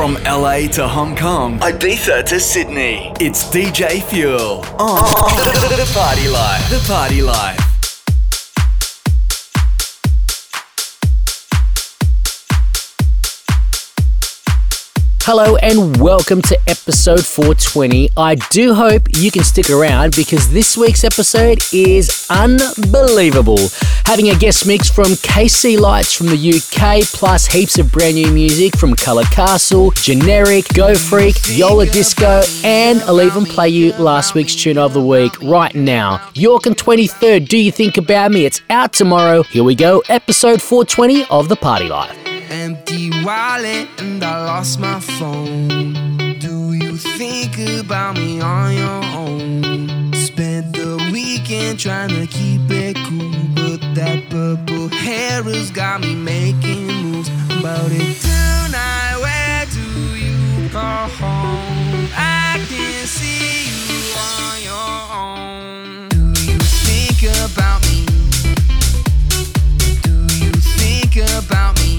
From LA to Hong Kong, Ibiza to Sydney, it's DJ Fuel on oh. the Party Life. The Party Life. Hello and welcome to episode 420. I do hope you can stick around because this week's episode is unbelievable. Having a guest mix from KC Lights from the UK, plus heaps of brand new music from Colour Castle, Generik, Go Freak, Yola Disco, and I'll even play you last week's tune of the week right now. York and 23rd, Do You Think About Me? It's out tomorrow. Here we go, episode 420 of The Party Life wallet and I lost my phone. Do you think about me on your own? Spent the weekend trying to keep it cool, but that purple hair has got me making moves about it tonight. Where do you go home? I can see you on your own. Do you think about me? Do you think about me?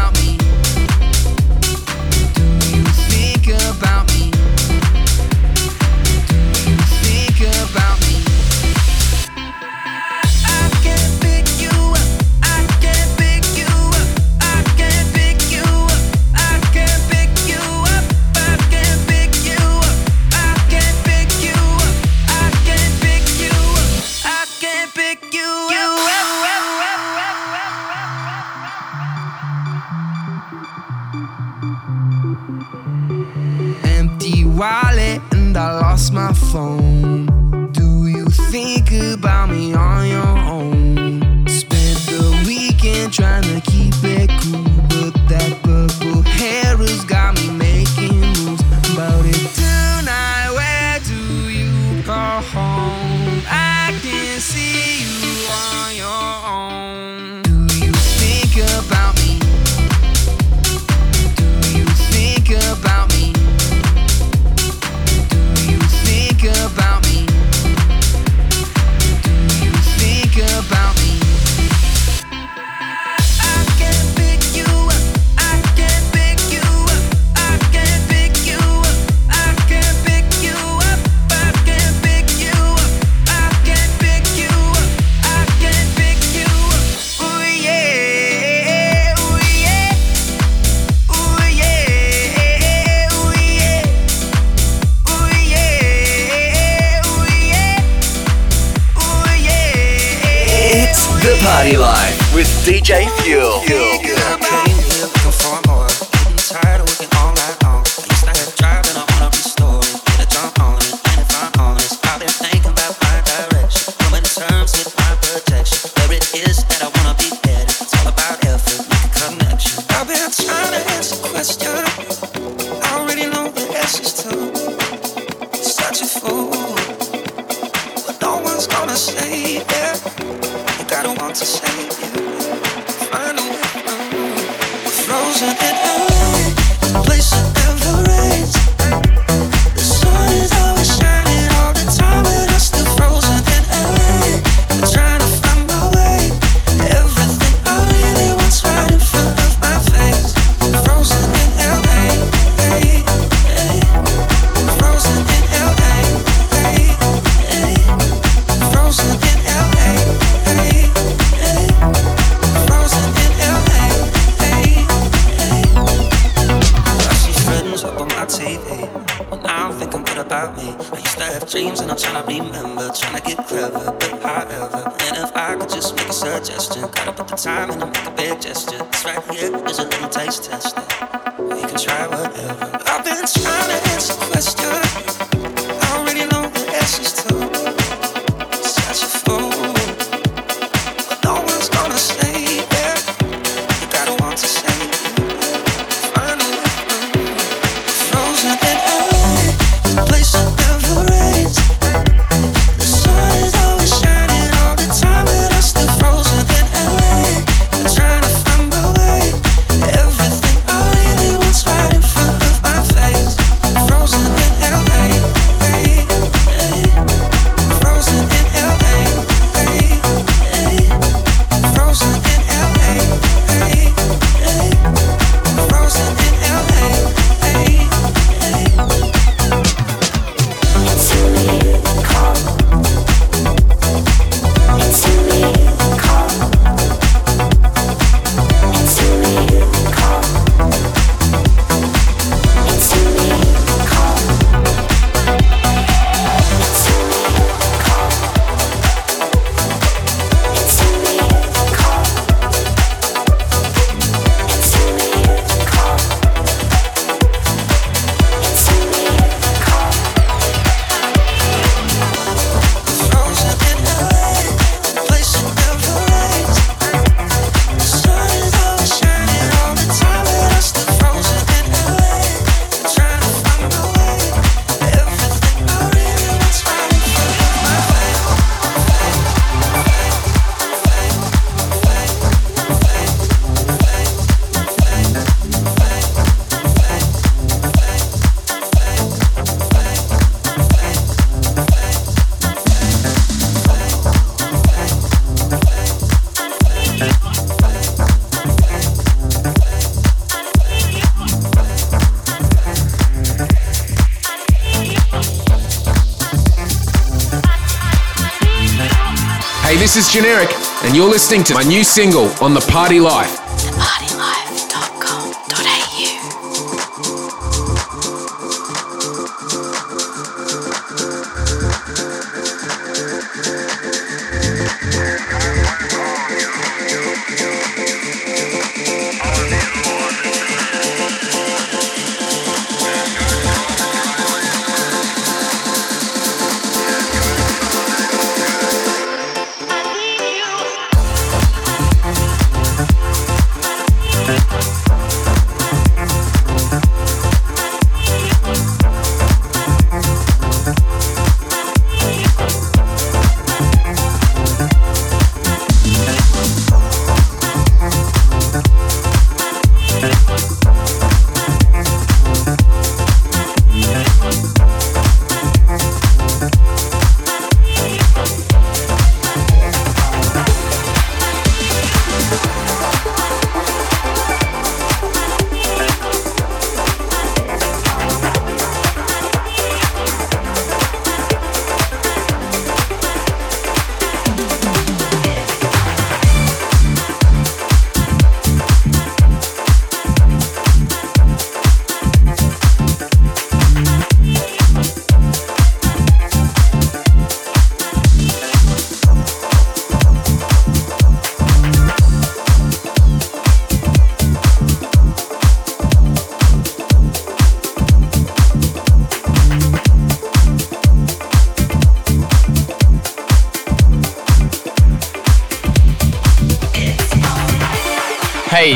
is Generik, and you're listening to my new single on The Party Life.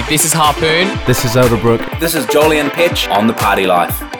This is Harpoon. This is Elderbrook. This is Jolyon Petch on The Party Life.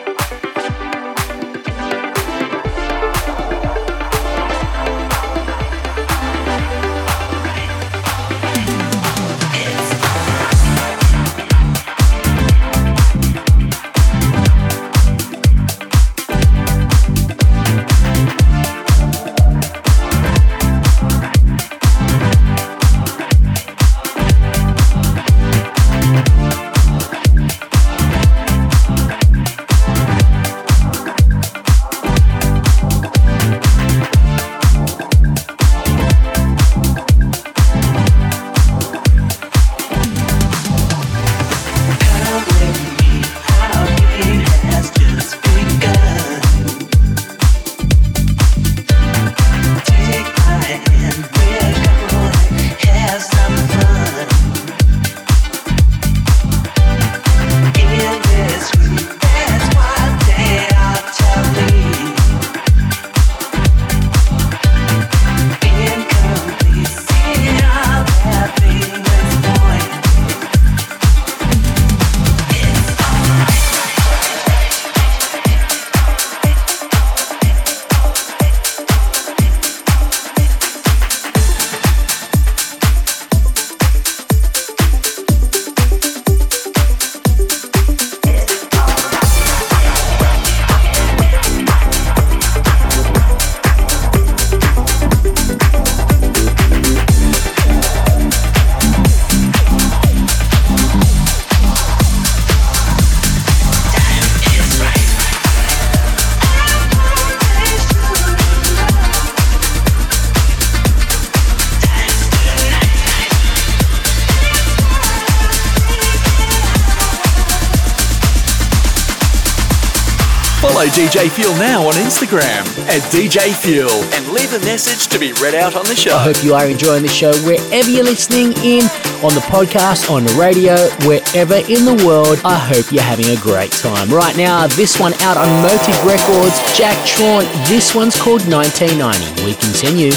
Follow DJ Fuel now on Instagram at DJ Fuel and leave a message to be read out on the show. I hope you are enjoying the show wherever you're listening in, on the podcast, on the radio, wherever in the world. I hope you're having a great time. Right now, this one out on Motive Records, Jack Tron. This one's called 1990. We continue.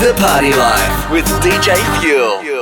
Party Life with DJ Fuel.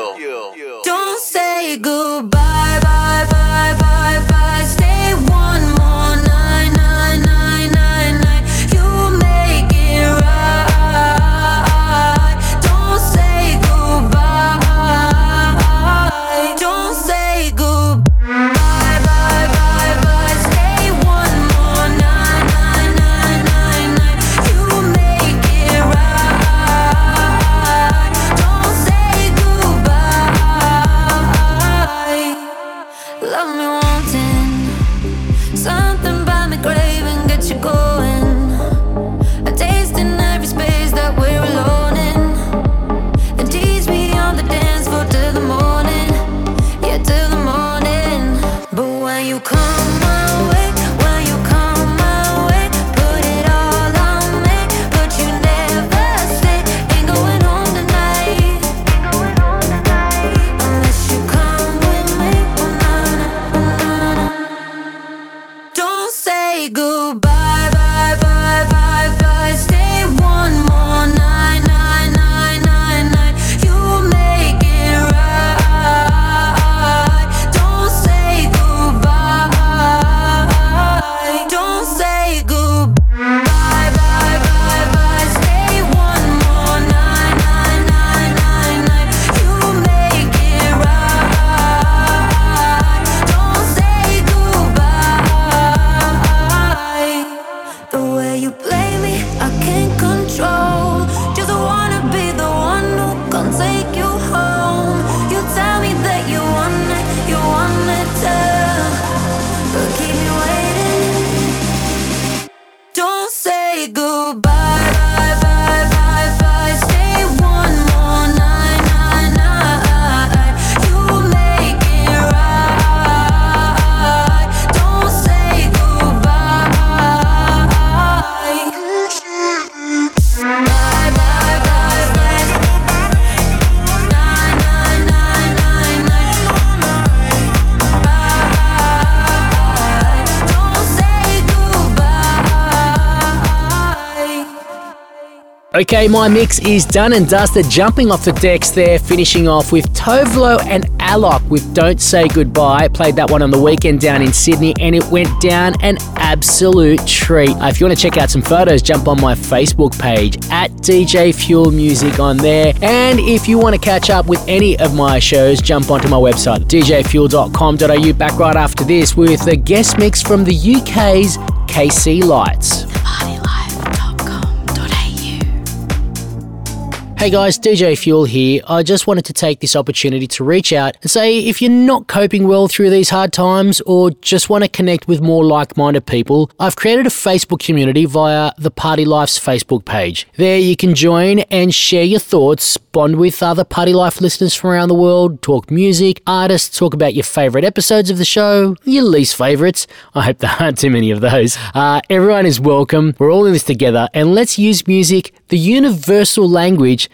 Okay, my mix is done and dusted. Jumping off the decks there, finishing off with Tove Lo and Alok with Don't Say Goodbye. Played that one on the weekend down in Sydney and it went down an absolute treat. Uh, if you want to check out some photos, jump on my Facebook page at DJ Fuel Music on there. And if you want to catch up with any of my shows, jump onto my website, djfuel.com.au. Back right after this with a guest mix from the UK's KC Lights. Hey guys, DJ Fuel here. I just wanted to take this opportunity to reach out and say if you're not coping well through these hard times or just want to connect with more like minded people, I've created a Facebook community via the Party Life's Facebook page. There you can join and share your thoughts, bond with other Party Life listeners from around the world, talk music, artists, talk about your favourite episodes of the show, your least favourites. I hope there aren't too many of those. Uh, everyone is welcome. We're all in this together and let's use music, the universal language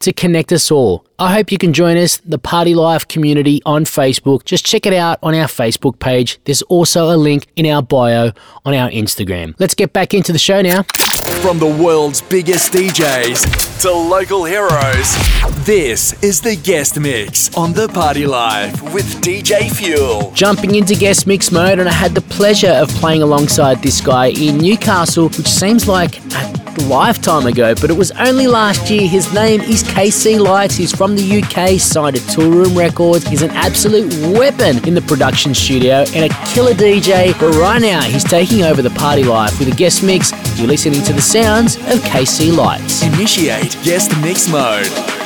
to connect us all. I hope you can join us, the Party Life community on Facebook. Just check it out on our Facebook page. There's also a link in our bio on our Instagram. Let's get back into the show now. From the world's biggest DJs to local heroes, this is the guest mix on the Party Life with DJ Fuel. Jumping into guest mix mode, and I had the pleasure of playing alongside this guy in Newcastle, which seems like a lifetime ago, but it was only last year. His name is KC Lights. He's from the UK, signed to Toolroom Records. He's an absolute weapon in the production studio and a killer DJ. But right now, he's taking over the party life with a guest mix. You're listening to the sounds of KC Lights. Initiate guest mix mode.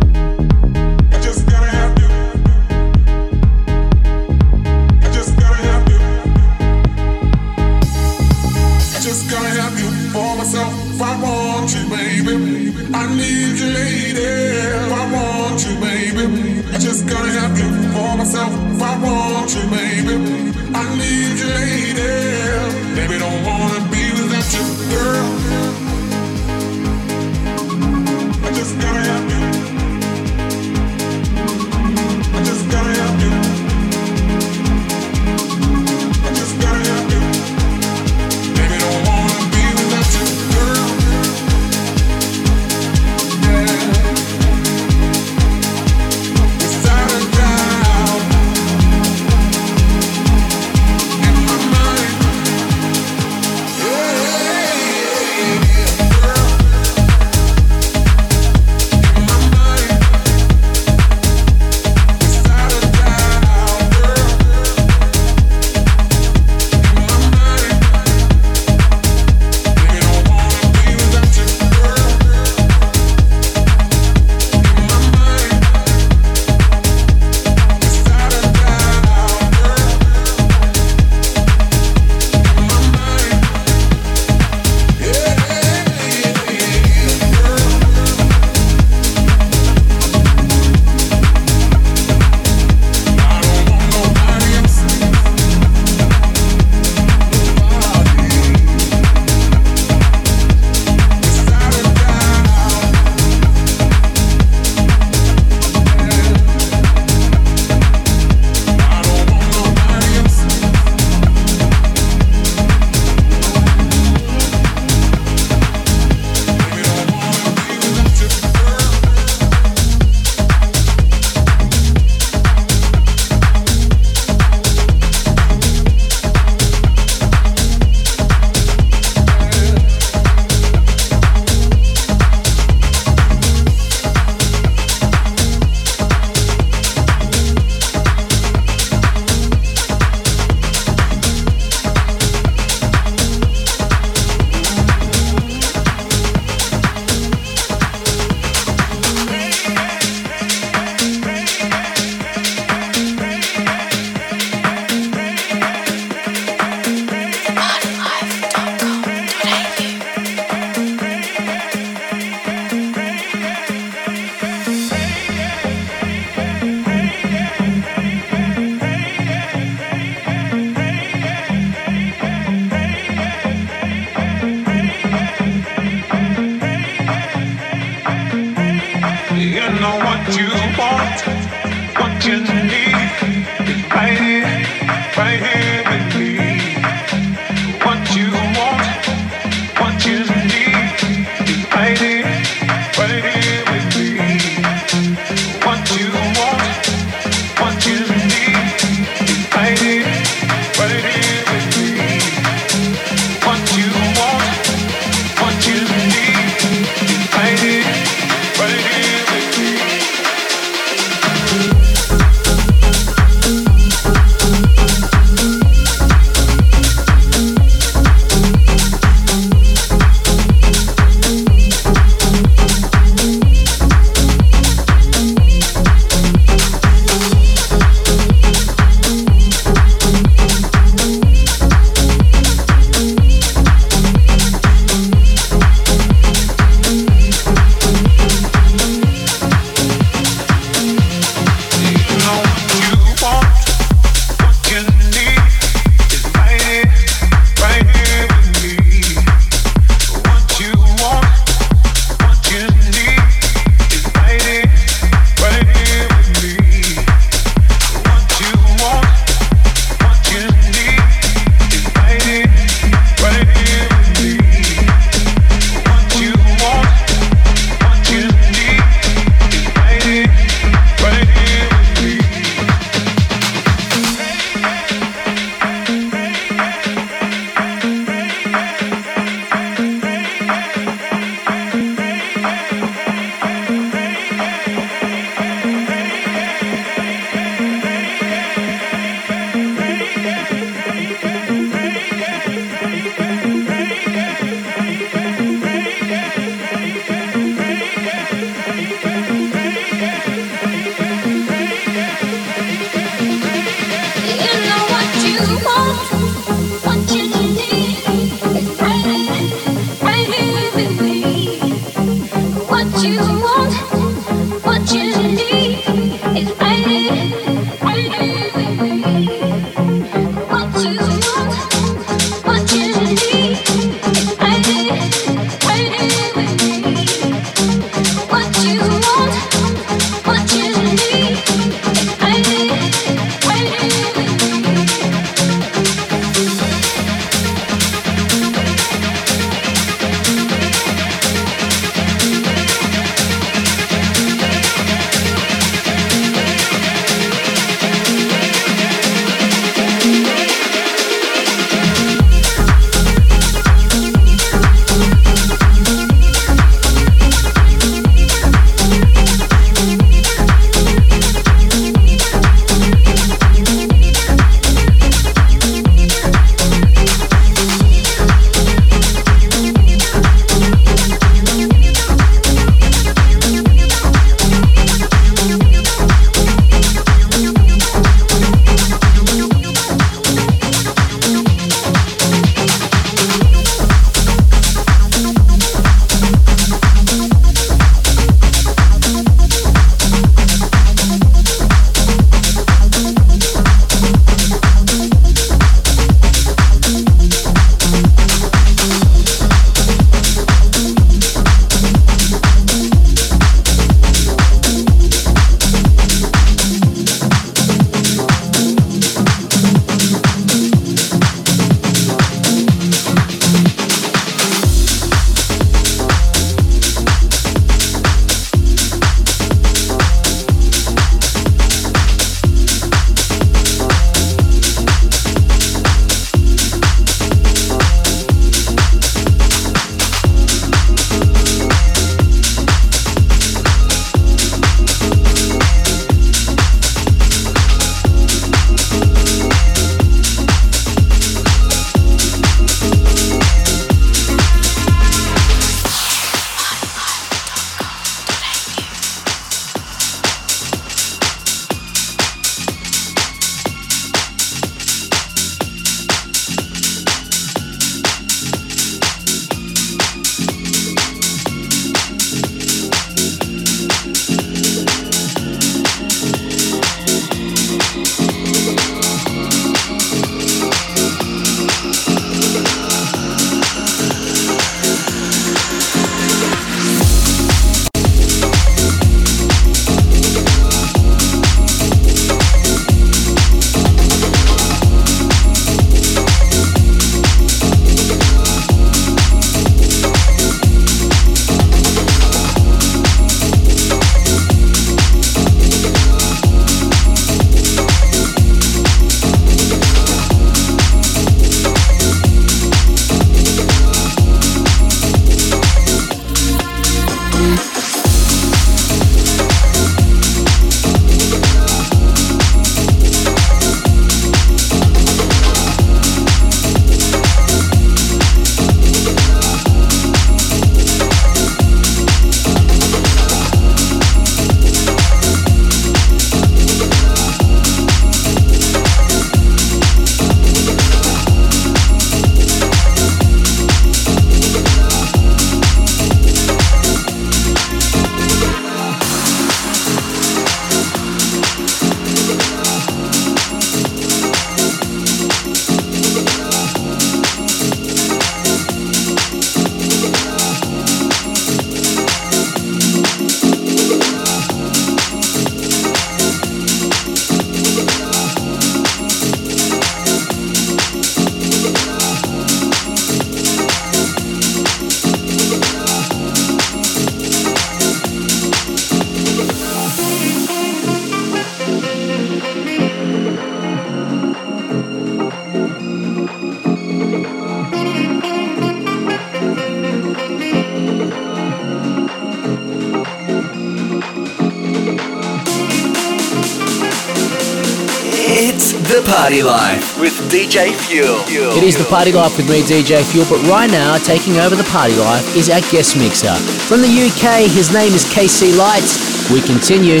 Fuel. It is the Party Life with me, DJ Fuel, but right now, taking over the Party Life is our guest mixer. From the UK, his name is KC Lights. We continue.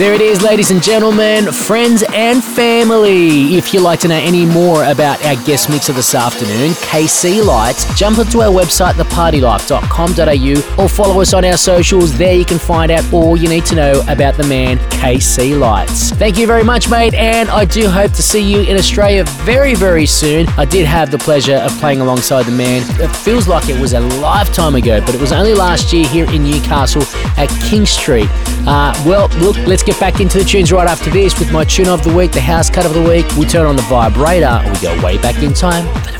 There it is, ladies and gentlemen, friends and family. If you'd like to know any more about our guest mix of this afternoon, KC Lights, jump onto our website, thepartylife.com.au, or follow us on our socials. There you can find out all you need to know about the man, KC Lights. Thank you very much, mate, and I do hope to see you in Australia very, very soon. I did have the pleasure of playing alongside the man. It feels like it was a lifetime ago, but it was only last year here in Newcastle at King Street. Uh, well, look, let's get back into the tunes right after this with my tune of the week, the house cut of the week. We turn on the vibrator and we go way back in time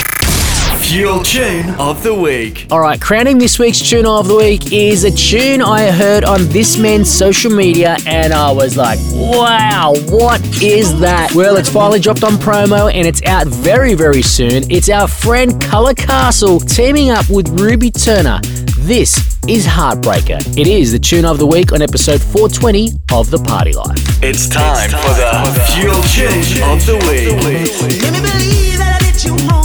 Fuel Tune of the Week. All right, crowning this week's tune of the week is a tune I heard on this man's social media, and I was like, wow, what is that? Well, it's finally dropped on promo and it's out very, very soon. It's our friend Color Castle teaming up with Ruby Turner. This is Heartbreaker. It is the tune of the week on episode 420 of The Party Life. It's time, for the Fuel Tune of the Week. Let me believe that I let you home.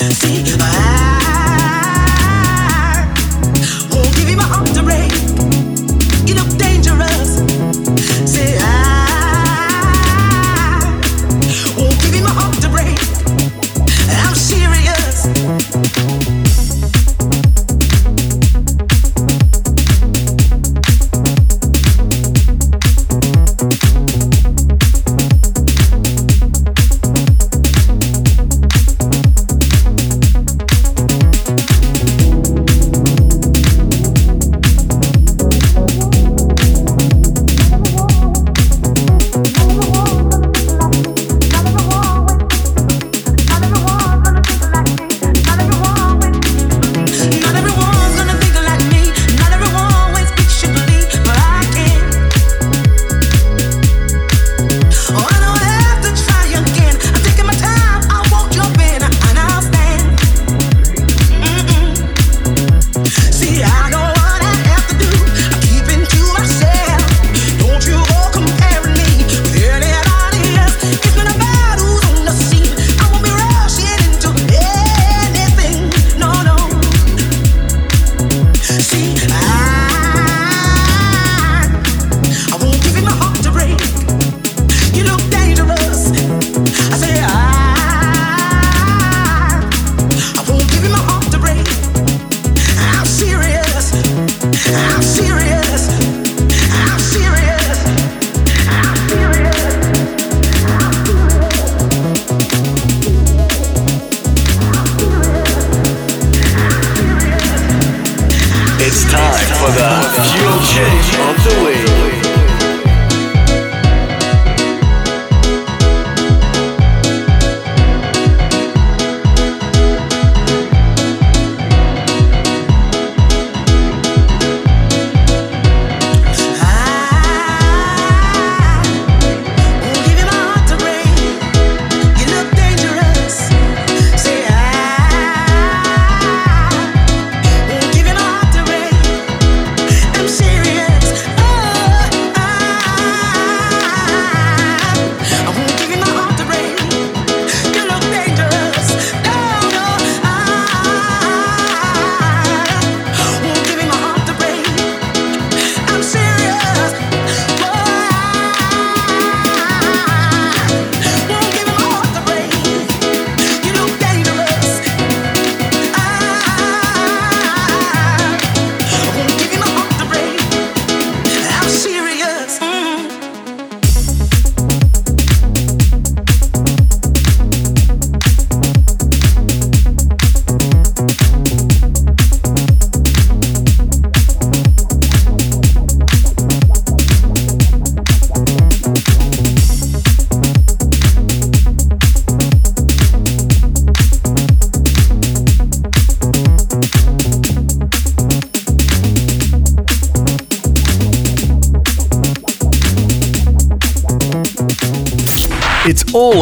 fantasy. It's time for the fuel change of the week.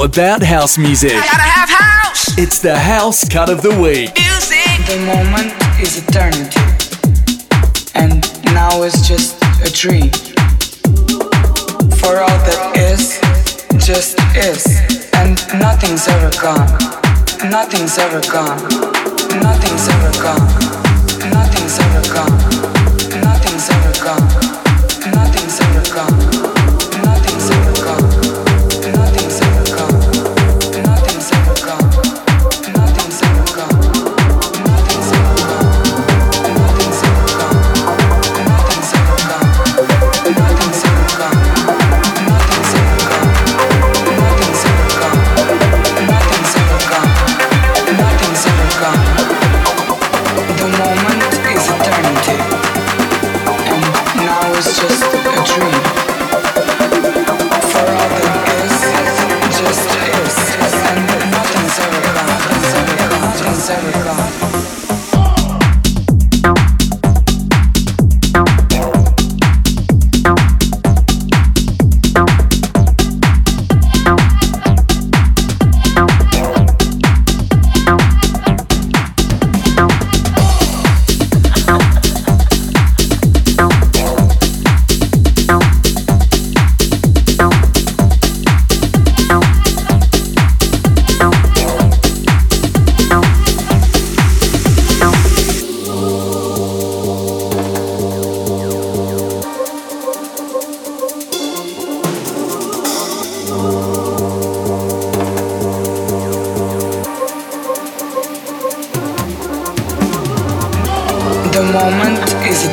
About house music. I gotta have house. It's the house cut of the week. Music. The moment is eternity, and now is just a dream. For all that is, just is, and nothing's ever gone. Nothing's ever gone. Nothing's ever gone. Nothing's ever gone.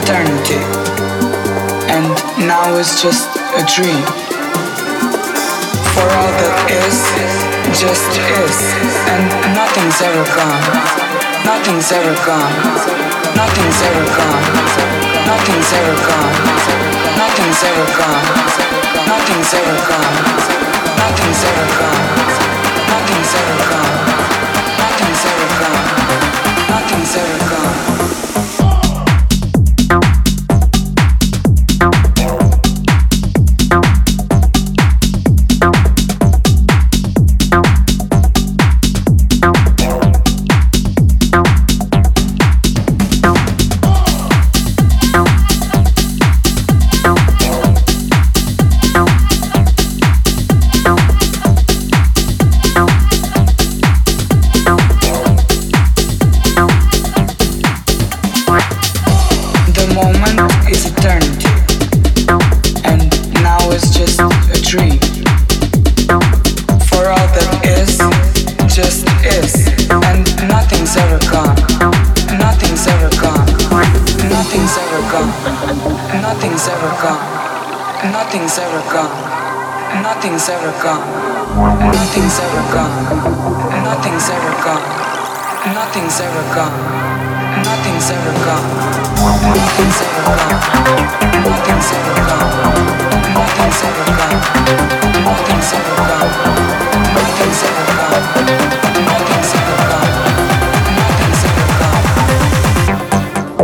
Eternity, and now is just a dream. For all that is, just is, and nothing's ever gone. Nothing's ever gone. Nothing's ever gone. Nothing's ever gone. Nothing's ever gone. Nothing's ever gone. Nothing's ever gone. Nothing's ever gone. Nothing's ever gone. Nothing's ever gone.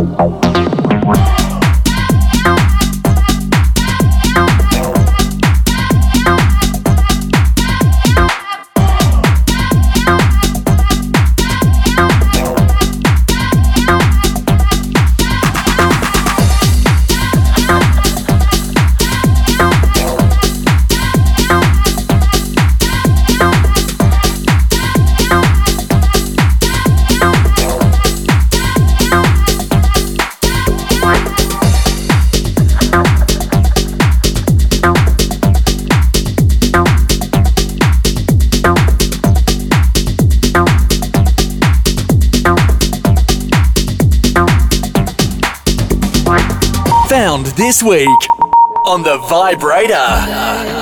Bye. Week on the Vibrator.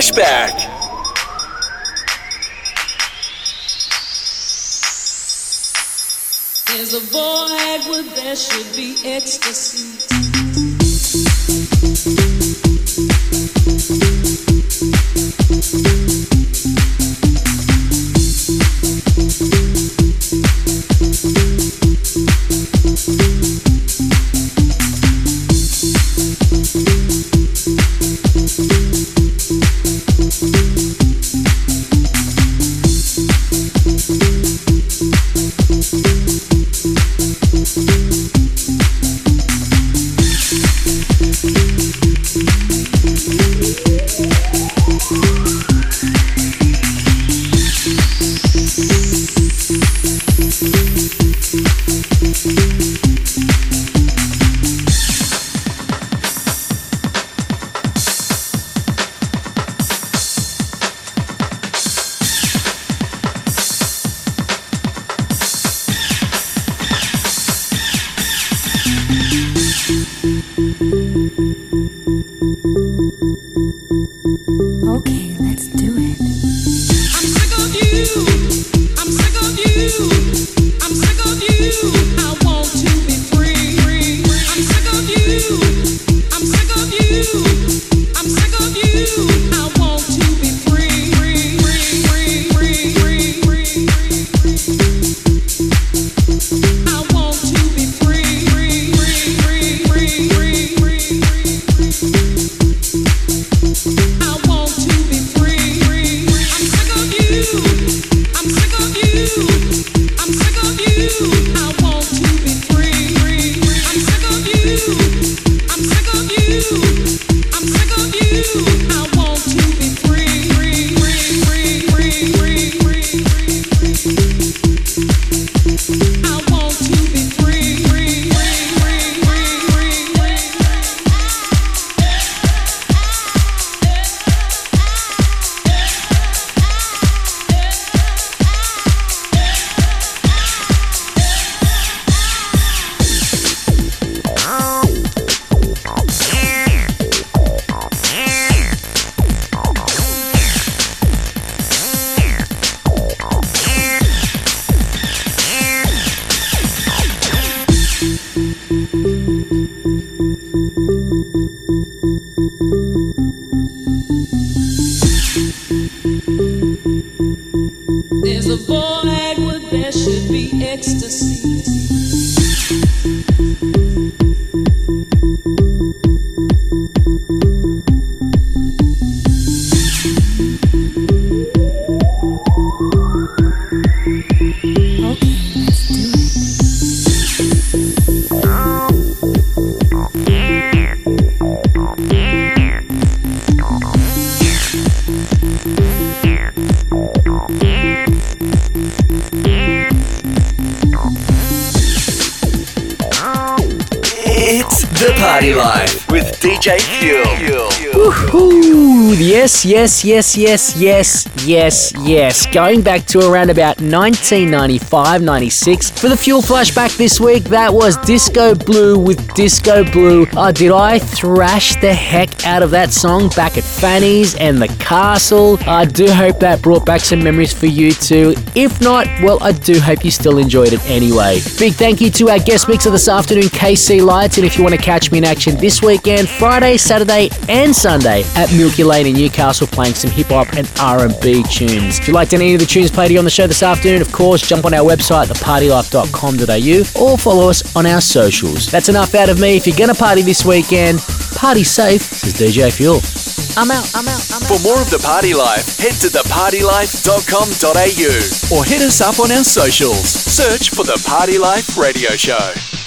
Flashback. Yes, yes, yes, yes, yes, yes. Going back to around about 1995 96. For the Fuel flashback this week, that was Disco Blue with Disco Blue. Uh, did I thrash the heck out of that song back at Fanny's and the Castle? I do hope that brought back some memories for you too. If not, well, I do hope you still enjoyed it anyway. Big thank you to our guest mixer this afternoon, KC Lights. And if you want to catch me in action this weekend, Friday, Saturday, and Sunday at Milky Lane in Newcastle, playing some hip hop and R&B tunes. If you liked any of the tunes played here on the show this afternoon, of course, jump on our website, thepartylife.com.au, or follow us on our socials. That's enough out of me. If you're gonna party this weekend, party safe. Says DJ Fuel. I'm out. I'm out. I'm out. For more of the Party Life, head to thepartylife.com.au or hit us up on our socials. Search for the Party Life Radio Show.